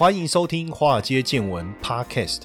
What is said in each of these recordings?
欢迎收听《华尔街见闻》Podcast。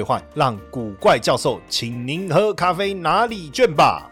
让古怪教授请您喝咖啡拿礼券吧。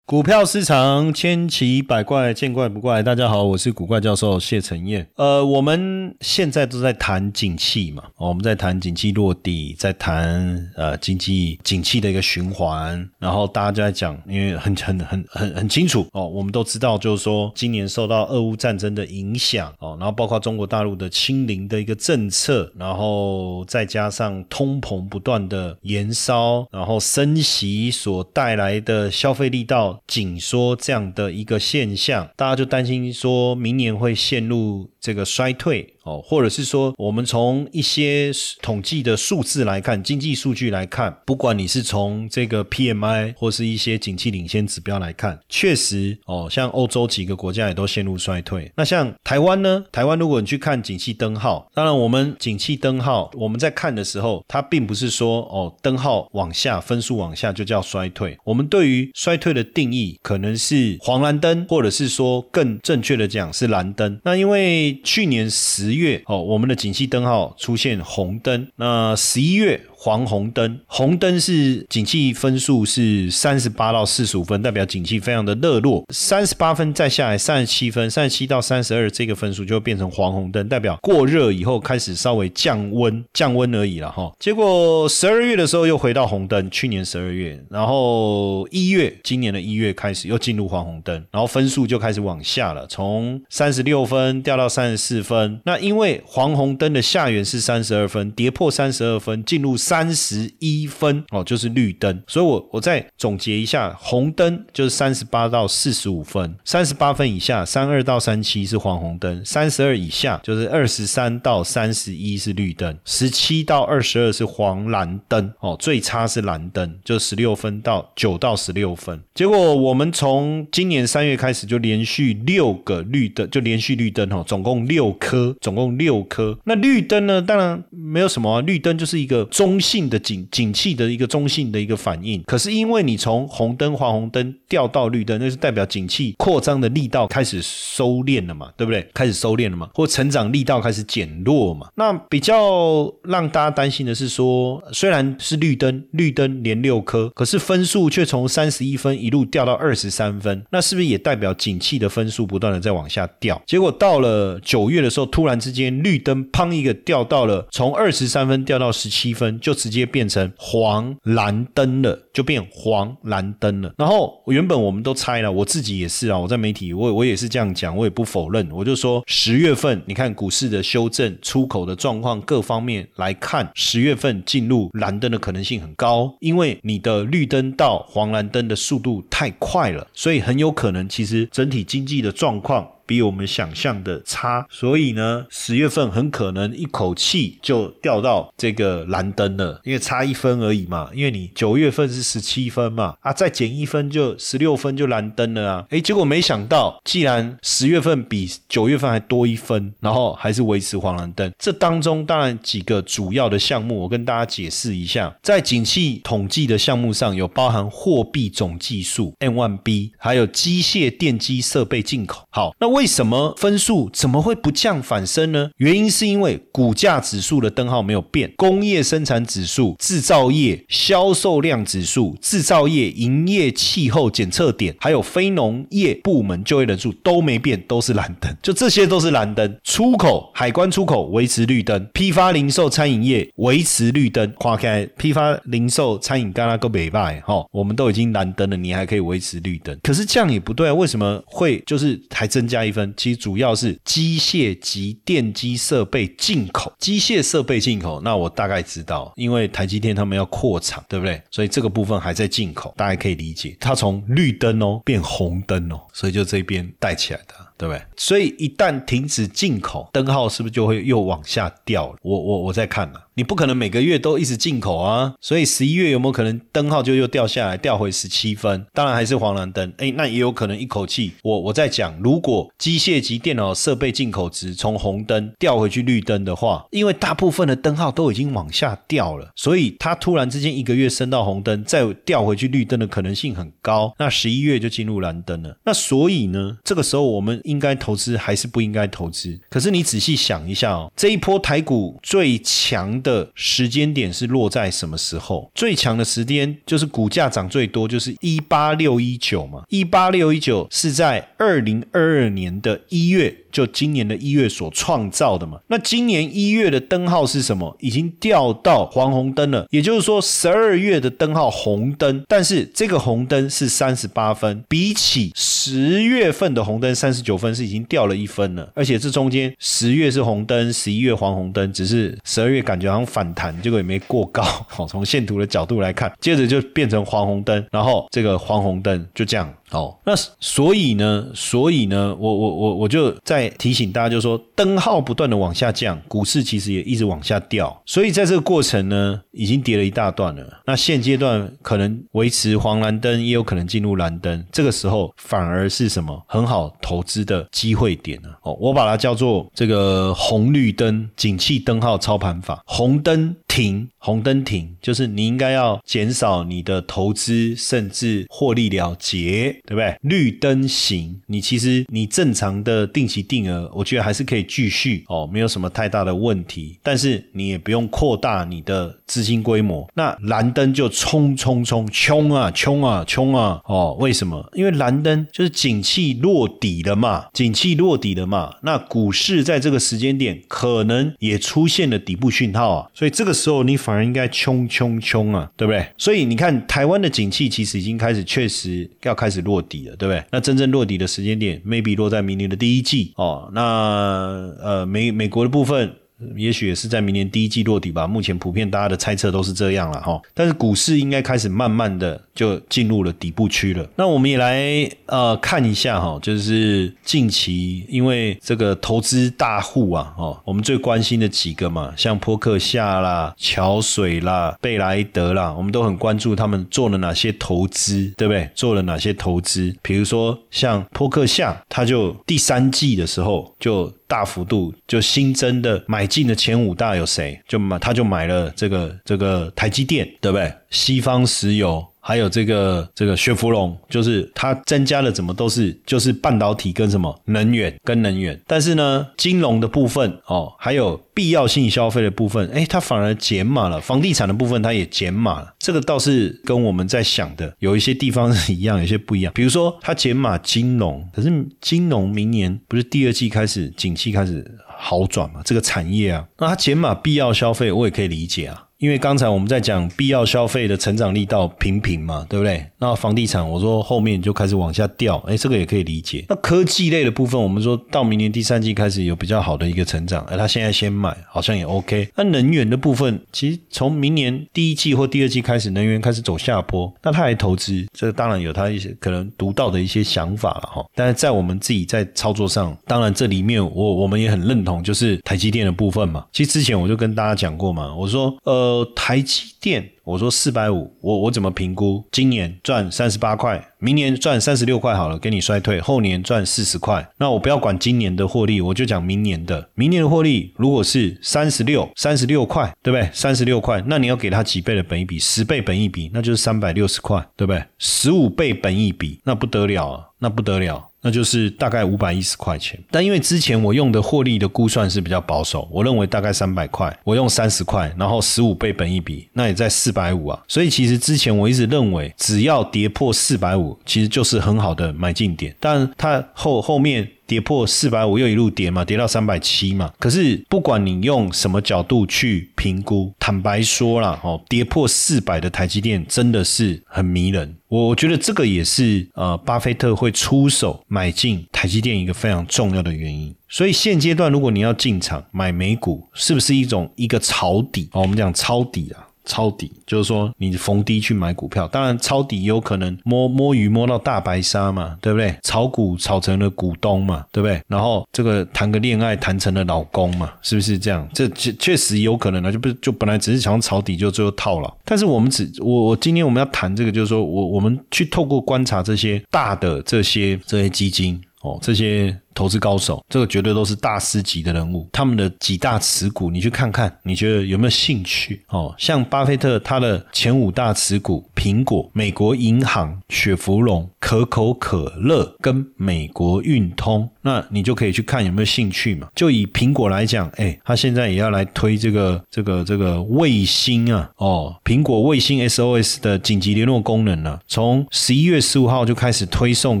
股票市场千奇百怪，见怪不怪。大家好，我是古怪教授谢承彦。呃，我们现在都在谈景气嘛，我们在谈景气落地，在谈呃经济景气的一个循环。然后大家就在讲，因为很很很很很清楚哦，我们都知道，就是说今年受到俄乌战争的影响哦，然后包括中国大陆的清零的一个政策，然后再加上通膨不断的延烧，然后升息所带来的消费力道。紧缩这样的一个现象，大家就担心说明年会陷入这个衰退。哦，或者是说，我们从一些统计的数字来看，经济数据来看，不管你是从这个 PMI 或是一些景气领先指标来看，确实哦，像欧洲几个国家也都陷入衰退。那像台湾呢？台湾如果你去看景气灯号，当然我们景气灯号我们在看的时候，它并不是说哦灯号往下分数往下就叫衰退。我们对于衰退的定义可能是黄蓝灯，或者是说更正确的讲是蓝灯。那因为去年十。月哦，我们的景气灯号出现红灯。那十一月。黄红灯，红灯是景气分数是三十八到四十五分，代表景气非常的热络。三十八分再下来三十七分，三十七到三十二这个分数就变成黄红灯，代表过热以后开始稍微降温，降温而已了哈。结果十二月的时候又回到红灯，去年十二月，然后一月，今年的一月开始又进入黄红灯，然后分数就开始往下了，从三十六分掉到三十四分。那因为黄红灯的下缘是三十二分，跌破三十二分进入三。三十一分哦，就是绿灯，所以我我再总结一下，红灯就是三十八到四十五分，三十八分以下，三二到三七是黄红灯，三十二以下就是二十三到三十一是绿灯，十七到二十二是黄蓝灯哦，最差是蓝灯，就十六分到九到十六分。结果我们从今年三月开始就连续六个绿灯，就连续绿灯哦，总共六颗，总共六颗。那绿灯呢，当然没有什么，绿灯就是一个中。性的景景气的一个中性的一个反应，可是因为你从红灯黄红灯掉到绿灯，那是代表景气扩张的力道开始收敛了嘛，对不对？开始收敛了嘛，或成长力道开始减弱嘛。那比较让大家担心的是说，虽然是绿灯，绿灯连六颗，可是分数却从三十一分一路掉到二十三分，那是不是也代表景气的分数不断的在往下掉？结果到了九月的时候，突然之间绿灯砰一个掉到了从二十三分掉到十七分，就。直接变成黄蓝灯了，就变黄蓝灯了。然后原本我们都猜了，我自己也是啊，我在媒体我我也是这样讲，我也不否认。我就说十月份，你看股市的修正、出口的状况各方面来看，十月份进入蓝灯的可能性很高，因为你的绿灯到黄蓝灯的速度太快了，所以很有可能其实整体经济的状况。比我们想象的差，所以呢，十月份很可能一口气就掉到这个蓝灯了，因为差一分而已嘛。因为你九月份是十七分嘛，啊，再减一分就十六分就蓝灯了啊。诶，结果没想到，既然十月份比九月份还多一分，然后还是维持黄蓝灯。这当中当然几个主要的项目，我跟大家解释一下，在景气统计的项目上有包含货币总计数 M1B，还有机械电机设备进口。好，那。为什么分数怎么会不降反升呢？原因是因为股价指数的灯号没有变，工业生产指数、制造业销售量指数、制造业营业气候检测点，还有非农业部门就业人数都没变，都是蓝灯。就这些都是蓝灯。出口海关出口维持绿灯，批发零售餐饮业维持绿灯。划开批发零售餐饮刚刚个北拜哈，我们都已经蓝灯了，你还可以维持绿灯。可是这样也不对啊，为什么会就是还增加？一分，其实主要是机械及电机设备进口。机械设备进口，那我大概知道，因为台积电他们要扩厂，对不对？所以这个部分还在进口，大家可以理解。它从绿灯哦变红灯哦，所以就这边带起来的。对不对？所以一旦停止进口，灯号是不是就会又往下掉了？我我我在看呢。你不可能每个月都一直进口啊，所以十一月有没有可能灯号就又掉下来，掉回十七分？当然还是黄蓝灯。哎，那也有可能一口气。我我在讲，如果机械及电脑设备进口值从红灯掉回去绿灯的话，因为大部分的灯号都已经往下掉了，所以它突然之间一个月升到红灯，再掉回去绿灯的可能性很高。那十一月就进入蓝灯了。那所以呢，这个时候我们应该投资还是不应该投资？可是你仔细想一下哦，这一波台股最强。的时间点是落在什么时候？最强的时间就是股价涨最多，就是一八六一九嘛。一八六一九是在二零二二年的一月。就今年的一月所创造的嘛，那今年一月的灯号是什么？已经掉到黄红灯了，也就是说十二月的灯号红灯，但是这个红灯是三十八分，比起十月份的红灯三十九分是已经掉了一分了，而且这中间十月是红灯，十一月黄红灯，只是十二月感觉好像反弹，结果也没过高。好，从线图的角度来看，接着就变成黄红灯，然后这个黄红灯就这样。哦，那所以呢，所以呢，我我我我就在提醒大家，就说灯号不断的往下降，股市其实也一直往下掉，所以在这个过程呢，已经跌了一大段了。那现阶段可能维持黄蓝灯，也有可能进入蓝灯，这个时候反而是什么很好投资的机会点呢？哦，我把它叫做这个红绿灯景气灯号操盘法，红灯停，红灯停，就是你应该要减少你的投资，甚至获利了结。对不对？绿灯行，你其实你正常的定期定额，我觉得还是可以继续哦，没有什么太大的问题。但是你也不用扩大你的资金规模。那蓝灯就冲冲冲冲啊冲啊冲啊哦！为什么？因为蓝灯就是景气落底了嘛，景气落底了嘛。那股市在这个时间点可能也出现了底部讯号啊，所以这个时候你反而应该冲冲冲啊，对不对？所以你看台湾的景气其实已经开始确实要开始落。底了，对不对？那真正落底的时间点，maybe 落在明年的第一季哦。那呃，美美国的部分。也许也是在明年第一季落底吧。目前普遍大家的猜测都是这样了哈。但是股市应该开始慢慢的就进入了底部区了。那我们也来呃看一下哈，就是近期因为这个投资大户啊，哦，我们最关心的几个嘛，像波克夏啦、桥水啦、贝莱德啦，我们都很关注他们做了哪些投资，对不对？做了哪些投资？比如说像波克夏，他就第三季的时候就。大幅度就新增的买进的前五大有谁？就买他就买了这个这个台积电，对不对？西方石油。还有这个这个雪佛龙，就是它增加的怎么都是就是半导体跟什么能源跟能源，但是呢，金融的部分哦，还有必要性消费的部分，哎，它反而减码了。房地产的部分它也减码了，这个倒是跟我们在想的有一些地方是一样，有些不一样。比如说它减码金融，可是金融明年不是第二季开始景气开始好转嘛？这个产业啊，那它减码必要消费，我也可以理解啊。因为刚才我们在讲必要消费的成长力道平平嘛，对不对？那房地产我说后面就开始往下掉，哎，这个也可以理解。那科技类的部分，我们说到明年第三季开始有比较好的一个成长，哎，他现在先买好像也 OK。那能源的部分，其实从明年第一季或第二季开始，能源开始走下坡，那他还投资，这当然有他一些可能独到的一些想法了哈。但是在我们自己在操作上，当然这里面我我们也很认同，就是台积电的部分嘛。其实之前我就跟大家讲过嘛，我说呃。台积电，我说四百五，我我怎么评估？今年赚三十八块，明年赚三十六块好了，给你衰退，后年赚四十块。那我不要管今年的获利，我就讲明年的。明年的获利如果是三十六，三十六块，对不对？三十六块，那你要给他几倍的本一比？十倍本一比，那就是三百六十块，对不对？十五倍本一比，那不得了啊，那不得了。那就是大概五百一十块钱，但因为之前我用的获利的估算是比较保守，我认为大概三百块，我用三十块，然后十五倍本一笔，那也在四百五啊。所以其实之前我一直认为，只要跌破四百五，其实就是很好的买进点。但它后后面。跌破四百五又一路跌嘛，跌到三百七嘛。可是不管你用什么角度去评估，坦白说啦，哦，跌破四百的台积电真的是很迷人。我觉得这个也是呃，巴菲特会出手买进台积电一个非常重要的原因。所以现阶段如果你要进场买美股，是不是一种一个抄底？哦，我们讲抄底啊。抄底，就是说你逢低去买股票。当然，抄底有可能摸摸鱼摸到大白鲨嘛，对不对？炒股炒成了股东嘛，对不对？然后这个谈个恋爱谈成了老公嘛，是不是这样？这确确实有可能啊，就不就本来只是想抄底，就最后套了。但是我们只我我今天我们要谈这个，就是说我我们去透过观察这些大的这些这些基金哦，这些。投资高手，这个绝对都是大师级的人物。他们的几大持股，你去看看，你觉得有没有兴趣？哦，像巴菲特他的前五大持股：苹果、美国银行、雪佛龙、可口可乐跟美国运通。那你就可以去看有没有兴趣嘛。就以苹果来讲，哎，他现在也要来推这个这个这个卫星啊，哦，苹果卫星 SOS 的紧急联络功能呢，从十一月十五号就开始推送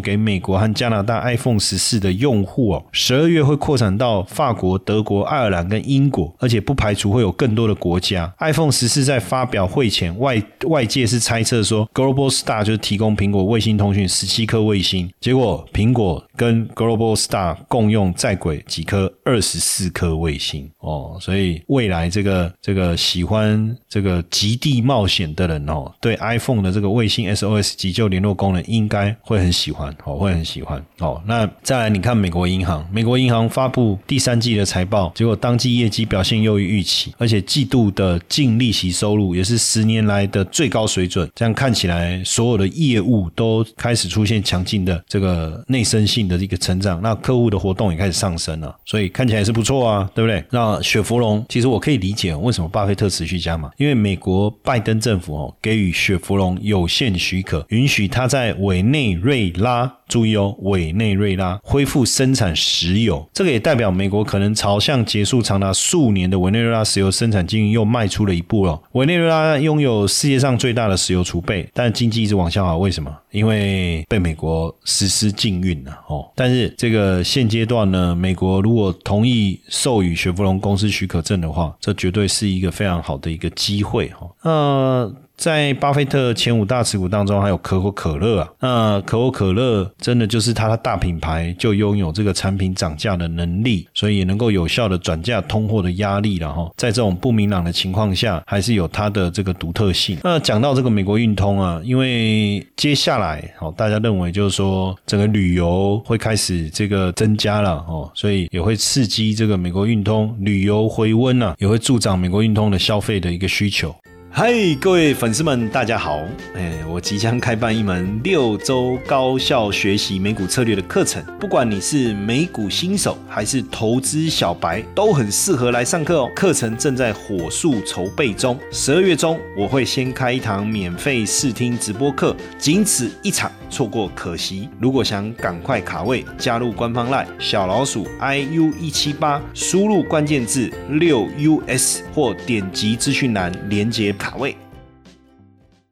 给美国和加拿大 iPhone 十四的用。户哦，十二月会扩展到法国、德国、爱尔兰跟英国，而且不排除会有更多的国家。iPhone 十四在发表会前，外外界是猜测说，Global Star 就是提供苹果卫星通讯十七颗卫星，结果苹果跟 Global Star 共用在轨几颗二十四颗卫星哦，所以未来这个这个喜欢这个极地冒险的人哦，对 iPhone 的这个卫星 SOS 急救联络功能应该会很喜欢哦，会很喜欢哦。那再来你看美。国银行，美国银行发布第三季的财报，结果当季业绩表现优于预期，而且季度的净利息收入也是十年来的最高水准。这样看起来，所有的业务都开始出现强劲的这个内生性的一个成长，那客户的活动也开始上升了，所以看起来是不错啊，对不对？那雪佛龙，其实我可以理解为什么巴菲特持续加码，因为美国拜登政府哦给予雪佛龙有限许可，允许他在委内瑞拉。注意哦，委内瑞拉恢复生产石油，这个也代表美国可能朝向结束长达数年的委内瑞拉石油生产经营又迈出了一步了。委内瑞拉拥有世界上最大的石油储备，但经济一直往下滑，为什么？因为被美国实施禁运了哦。但是这个现阶段呢，美国如果同意授予雪佛龙公司许可证的话，这绝对是一个非常好的一个机会哈。呃。在巴菲特前五大持股当中，还有可口可乐啊。那可口可乐真的就是它的大品牌，就拥有这个产品涨价的能力，所以也能够有效的转嫁通货的压力了哈。在这种不明朗的情况下，还是有它的这个独特性。那讲到这个美国运通啊，因为接下来哦，大家认为就是说整个旅游会开始这个增加了哦，所以也会刺激这个美国运通旅游回温啊，也会助长美国运通的消费的一个需求。嗨，各位粉丝们，大家好！哎，我即将开办一门六周高效学习美股策略的课程，不管你是美股新手还是投资小白，都很适合来上课哦。课程正在火速筹备中，十二月中我会先开一堂免费试听直播课，仅此一场。错过可惜。如果想赶快卡位，加入官方 LINE 小老鼠 iu 一七八，输入关键字六 us 或点击资讯栏连接卡位。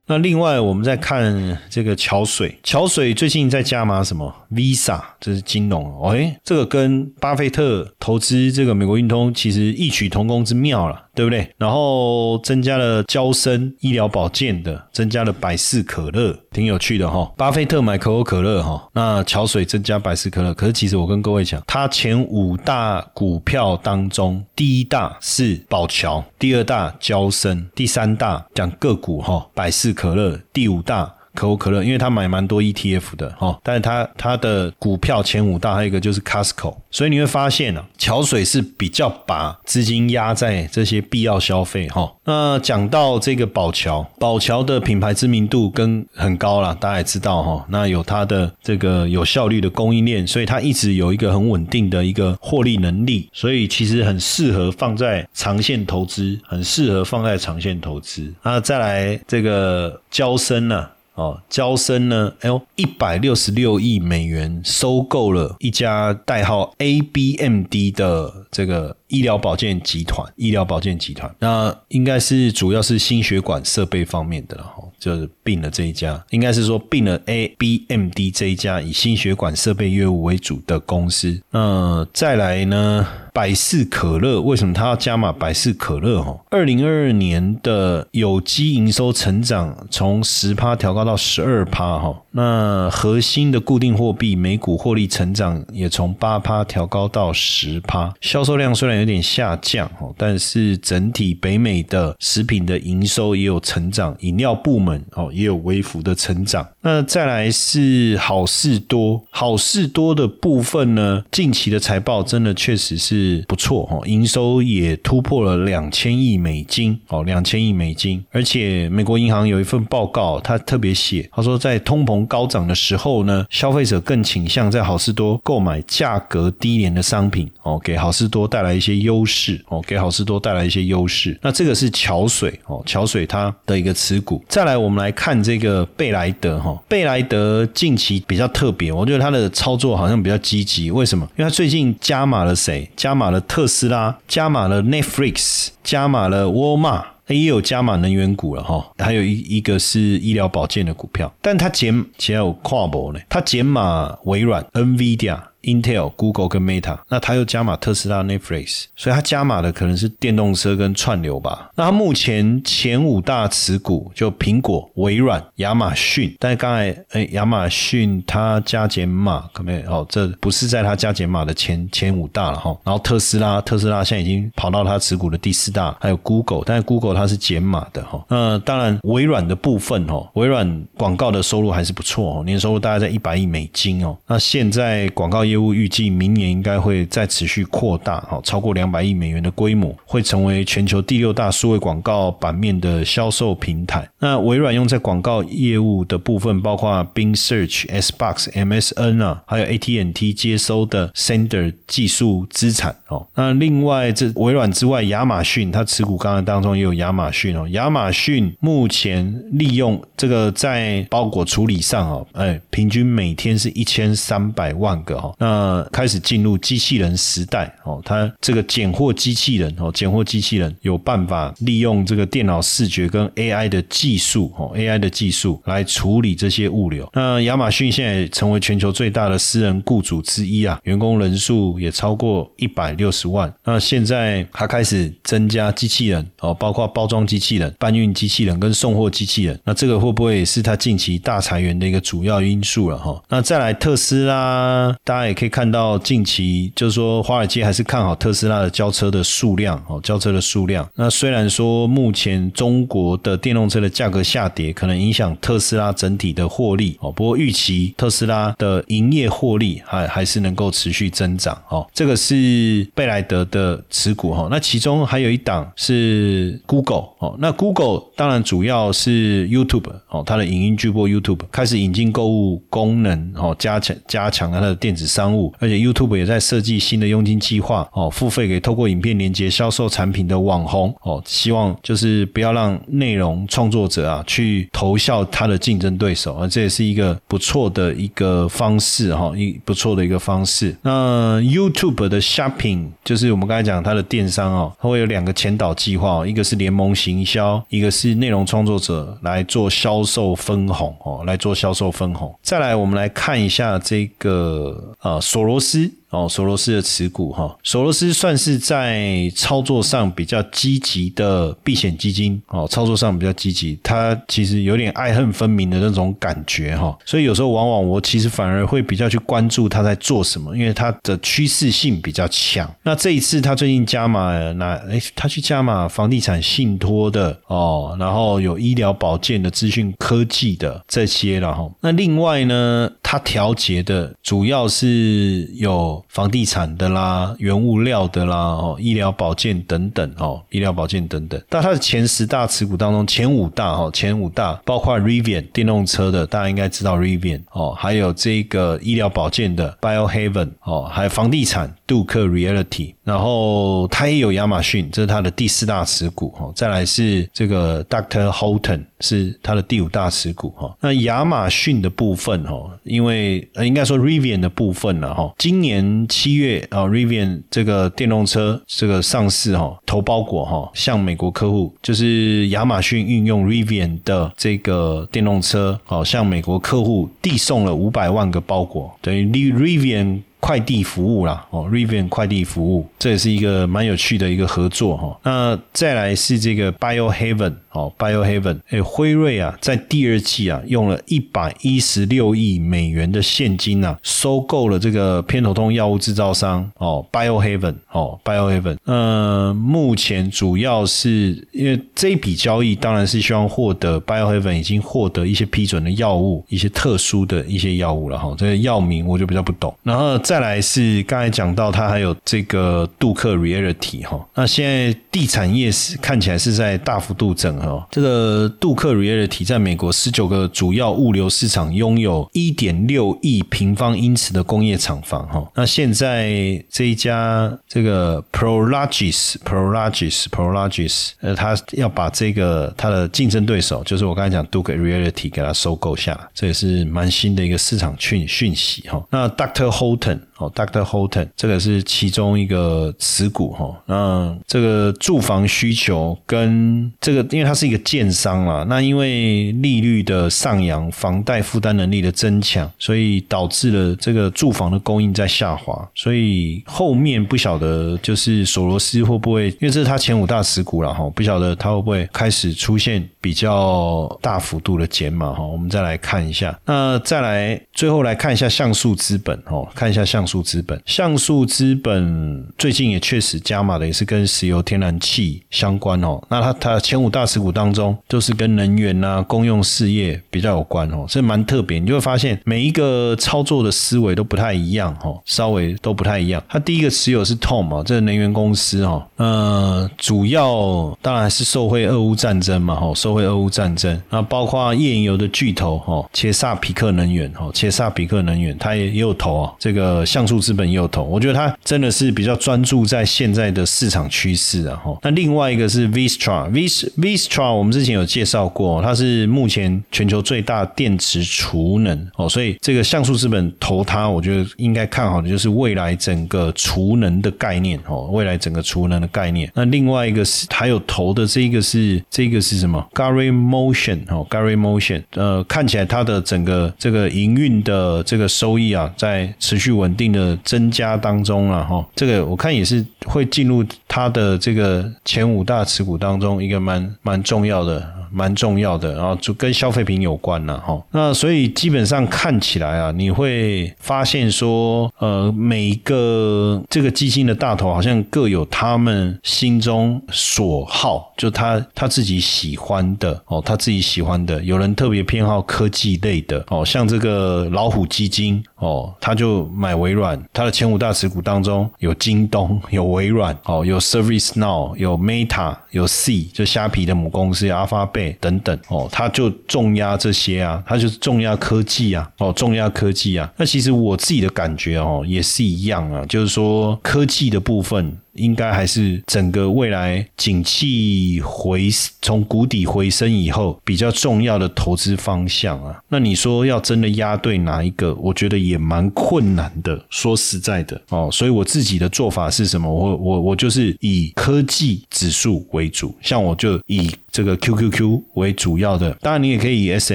那另外，我们在看这个桥水，桥水最近在加码什么？Visa，这是金融。哎，这个跟巴菲特投资这个美国运通其实异曲同工之妙了。对不对？然后增加了交生医疗保健的，增加了百事可乐，挺有趣的哈。巴菲特买可口可乐哈，那桥水增加百事可乐。可是其实我跟各位讲，他前五大股票当中，第一大是宝桥，第二大交生，第三大讲个股哈，百事可乐，第五大。可口可乐，因为他买蛮多 ETF 的哈，但是他他的股票前五大还有一个就是 Costco，所以你会发现呢，桥水是比较把资金压在这些必要消费哈。那讲到这个宝桥，宝桥的品牌知名度跟很高了，大家也知道哈。那有它的这个有效率的供应链，所以它一直有一个很稳定的一个获利能力，所以其实很适合放在长线投资，很适合放在长线投资。那再来这个交生呢？哦，交生呢？哎呦，一百六十六亿美元收购了一家代号 ABMD 的这个医疗保健集团。医疗保健集团，那应该是主要是心血管设备方面的了哈，就是并了这一家，应该是说并了 ABMD 这一家以心血管设备业务为主的公司。那再来呢？百事可乐为什么它要加码百事可乐？哈，二零二二年的有机营收成长从十趴调高到十二趴，哈，那核心的固定货币每股获利成长也从八趴调高到十趴，销售量虽然有点下降哦，但是整体北美的食品的营收也有成长，饮料部门哦也有微幅的成长。那再来是好事多，好事多的部分呢，近期的财报真的确实是不错哦，营收也突破了两千亿美金哦，两千亿美金。而且美国银行有一份报告，他特别写，他说在通膨高涨的时候呢，消费者更倾向在好事多购买价格低廉的商品哦，给好事多带来一些优势哦，给好事多带来一些优势。那这个是桥水哦，桥水它的一个持股。再来，我们来看这个贝莱德哈，贝莱德近期比较特别，我觉得他的操作好像比较积极。为什么？因为他最近加码了谁？加码了特斯拉，加码了 Netflix，加码了沃尔玛。也有加码能源股了哈，还有一一个是医疗保健的股票，但它减其实有跨博呢，它减码微软、NVIDIA。Intel、Google 跟 Meta，那他又加码特斯拉、Netflix，所以他加码的可能是电动车跟串流吧。那他目前前五大持股就苹果、微软、亚马逊，但是刚才诶亚马逊它加减码可没哦，这不是在它加减码的前前五大了哈。然后特斯拉，特斯拉现在已经跑到它持股的第四大，还有 Google，但是 Google 它是减码的哈。那当然微软的部分哦，微软广告的收入还是不错哦，年收入大概在一百亿美金哦。那现在广告业业务预计明年应该会再持续扩大，哦，超过两百亿美元的规模，会成为全球第六大数位广告版面的销售平台。那微软用在广告业务的部分，包括 Bing Search、Xbox、MSN 啊，还有 AT&T 接收的 Sender 技术资产哦。那另外，这微软之外，亚马逊它持股刚刚当中也有亚马逊哦。亚马逊目前利用这个在包裹处理上哦，哎，平均每天是一千三百万个哈。那开始进入机器人时代哦，它这个拣货机器人哦，拣货机器人有办法利用这个电脑视觉跟 AI 的技术哦，AI 的技术来处理这些物流。那亚马逊现在成为全球最大的私人雇主之一啊，员工人数也超过一百六十万。那现在它开始增加机器人哦，包括包装机器人、搬运机器人跟送货机器人。那这个会不会也是它近期大裁员的一个主要因素了哈？那再来特斯拉，大家。可以看到，近期就是说，华尔街还是看好特斯拉的交车的数量哦，交车的数量。那虽然说目前中国的电动车的价格下跌，可能影响特斯拉整体的获利哦。不过预期特斯拉的营业获利还还是能够持续增长哦。这个是贝莱德的持股哈。那其中还有一档是 Google 哦。那 Google 当然主要是 YouTube 哦，它的影音巨播 YouTube 开始引进购物功能哦，加强加强了它的电子商。商务，而且 YouTube 也在设计新的佣金计划哦，付费给透过影片连接销售产品的网红哦，希望就是不要让内容创作者啊去投效他的竞争对手啊，这也是一个不错的一个方式哈，一不错的一个方式。那 YouTube 的 Shopping 就是我们刚才讲它的电商哦，它会有两个前导计划，一个是联盟行销，一个是内容创作者来做销售分红哦，来做销售分红。再来，我们来看一下这个啊。索罗斯。哦，索罗斯的持股哈，索罗斯算是在操作上比较积极的避险基金哦，操作上比较积极，他其实有点爱恨分明的那种感觉哈，所以有时候往往我其实反而会比较去关注他在做什么，因为他的趋势性比较强。那这一次他最近加码那哎，他去加码房地产信托的哦，然后有医疗保健的资讯科技的这些了哈。那另外呢，他调节的主要是有。房地产的啦，原物料的啦，哦，医疗保健等等，哦，医疗保健等等。但它的前十大持股当中，前五大，哈，前五大包括 Rivian 电动车的，大家应该知道 Rivian，哦，还有这个医疗保健的 Biohaven，哦，还有房地产杜克 Reality，然后它也有亚马逊，这是它的第四大持股，哈，再来是这个 Doctor Holton 是它的第五大持股，哈。那亚马逊的部分，哈，因为呃，应该说 Rivian 的部分了，哈，今年。七月啊，Rivian 这个电动车这个上市哈，投包裹哈，向美国客户，就是亚马逊运用 Rivian 的这个电动车，哦向美国客户递送了五百万个包裹，等于 Rivian。快递服务啦，哦，Rivian 快递服务，这也是一个蛮有趣的一个合作哈。那再来是这个 Biohaven 哦，Biohaven，哎，辉瑞啊，在第二季啊，用了一百一十六亿美元的现金啊，收购了这个偏头痛药物制造商哦，Biohaven，哦，Biohaven，呃，目前主要是因为这一笔交易，当然是希望获得 Biohaven 已经获得一些批准的药物，一些特殊的一些药物了哈，这个药名我就比较不懂。然后再来是刚才讲到，它还有这个杜克 Reality 哈，那现在地产业是看起来是在大幅度整合，这个杜克 Reality 在美国十九个主要物流市场拥有一点六亿平方英尺的工业厂房哈，那现在这一家这个 Prologis Prologis Prologis，呃，他要把这个他的竞争对手，就是我刚才讲杜克 Reality 给他收购下来，这也是蛮新的一个市场讯讯息哈。那 Doctor Holton 哦。Doctor Holton 这个是其中一个持股哈，那这个住房需求跟这个，因为它它是一个建商啦，那因为利率的上扬，房贷负担能力的增强，所以导致了这个住房的供应在下滑，所以后面不晓得就是索罗斯会不会，因为这是他前五大持股了哈，不晓得他会不会开始出现比较大幅度的减码哈，我们再来看一下，那再来最后来看一下像素资本哦，看一下像。素资本，像素资本最近也确实加码的，也是跟石油天然气相关哦。那它它前五大持股股当中，都是跟能源啊、公用事业比较有关哦，所以蛮特别。你就会发现每一个操作的思维都不太一样哦，稍微都不太一样。它第一个持有是 Tom 啊，这个能源公司哦，呃，主要当然是受惠俄乌战争嘛，哈，受惠俄乌战争。那包括页岩油的巨头哈，切萨皮克能源哈，切萨皮克能源它也也有投啊，这个像。素资本也有投，我觉得它真的是比较专注在现在的市场趋势啊。哈，那另外一个是 Vistra，Vistra 我们之前有介绍过，它是目前全球最大电池储能哦，所以这个像素资本投它，我觉得应该看好的就是未来整个储能的概念哦，未来整个储能的概念。那另外一个是还有投的这一个是这个是什么？Gary Motion 哦，Gary Motion，呃，看起来它的整个这个营运的这个收益啊，在持续稳定。的增加当中了哈，这个我看也是会进入它的这个前五大持股当中一个蛮蛮重要的。蛮重要的，然后就跟消费品有关了哈。那所以基本上看起来啊，你会发现说，呃，每一个这个基金的大头好像各有他们心中所好，就他他自己喜欢的哦，他自己喜欢的。有人特别偏好科技类的哦，像这个老虎基金哦，他就买微软，他的前五大持股当中有京东、有微软哦，有 Service Now、有 Meta、有 C，就虾皮的母公司阿发贝。等等哦，他就重压这些啊，他就是重压科技啊，哦，重压科技啊。那其实我自己的感觉哦，也是一样啊，就是说科技的部分。应该还是整个未来景气回从谷底回升以后比较重要的投资方向啊。那你说要真的压对哪一个，我觉得也蛮困难的。说实在的哦，所以我自己的做法是什么？我我我就是以科技指数为主，像我就以这个 QQQ 为主要的。当然你也可以以 S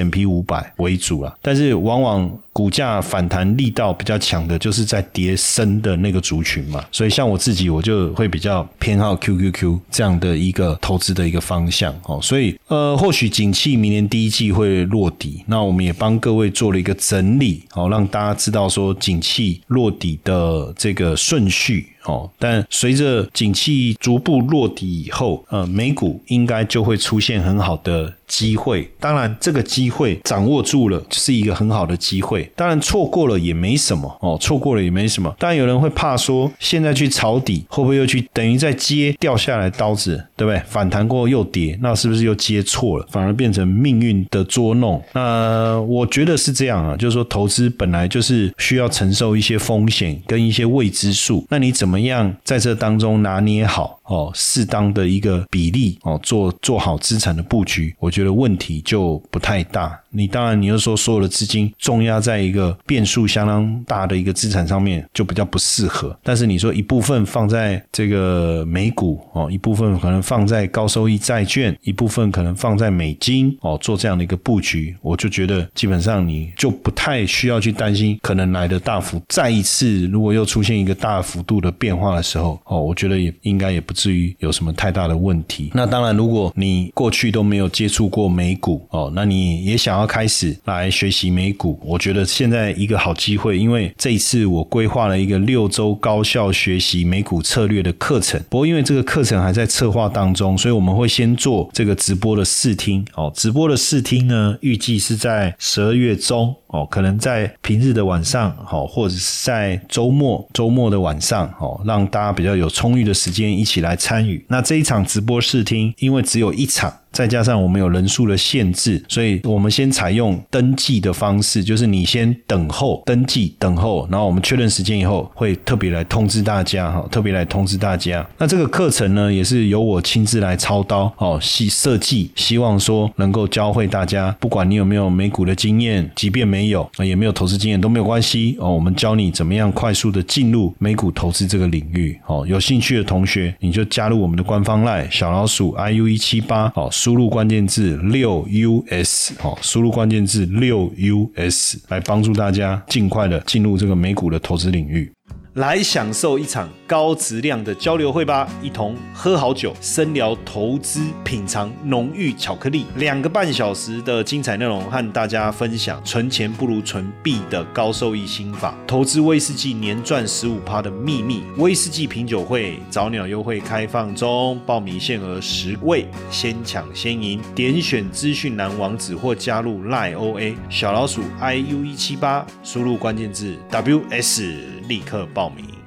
M P 五百为主啊，但是往往。股价反弹力道比较强的，就是在跌升的那个族群嘛，所以像我自己，我就会比较偏好 QQQ 这样的一个投资的一个方向哦。所以呃，或许景气明年第一季会落底，那我们也帮各位做了一个整理，好让大家知道说景气落底的这个顺序。哦，但随着景气逐步落底以后，呃，美股应该就会出现很好的机会。当然，这个机会掌握住了，是一个很好的机会。当然，错过了也没什么哦，错过了也没什么。当然，有人会怕说，现在去抄底，会不会又去等于在接掉下来刀子，对不对？反弹过后又跌，那是不是又接错了，反而变成命运的捉弄？那我觉得是这样啊，就是说，投资本来就是需要承受一些风险跟一些未知数，那你怎么？怎么样在这当中拿捏好哦，适当的一个比例哦，做做好资产的布局，我觉得问题就不太大。你当然，你又说所有的资金重压在一个变数相当大的一个资产上面，就比较不适合。但是你说一部分放在这个美股哦，一部分可能放在高收益债券，一部分可能放在美金哦，做这样的一个布局，我就觉得基本上你就不太需要去担心可能来的大幅再一次，如果又出现一个大幅度的变化的时候哦，我觉得也应该也不至于有什么太大的问题。那当然，如果你过去都没有接触过美股哦，那你也想要开始来学习美股，我觉得现在一个好机会，因为这一次我规划了一个六周高效学习美股策略的课程。不过因为这个课程还在策划当中，所以我们会先做这个直播的试听哦。直播的试听呢，预计是在十二月中。哦，可能在平日的晚上，好，或者是在周末周末的晚上，哦，让大家比较有充裕的时间一起来参与。那这一场直播试听，因为只有一场。再加上我们有人数的限制，所以我们先采用登记的方式，就是你先等候登记，等候，然后我们确认时间以后，会特别来通知大家哈，特别来通知大家。那这个课程呢，也是由我亲自来操刀哦，希设计，希望说能够教会大家，不管你有没有美股的经验，即便没有，也没有投资经验都没有关系哦，我们教你怎么样快速的进入美股投资这个领域哦。有兴趣的同学，你就加入我们的官方 line 小老鼠 iu 一七八哦。输入关键字六 US 哦，输入关键字六 US 来帮助大家尽快的进入这个美股的投资领域。来享受一场高质量的交流会吧，一同喝好酒，深聊投资，品尝浓郁巧克力，两个半小时的精彩内容，和大家分享存钱不如存币的高收益心法，投资威士忌年赚十五趴的秘密，威士忌品酒会早鸟优惠开放中，报名限额十位，先抢先赢，点选资讯栏网址或加入 lioa 小老鼠 iu 一七八，输入关键字 WS。立刻报名。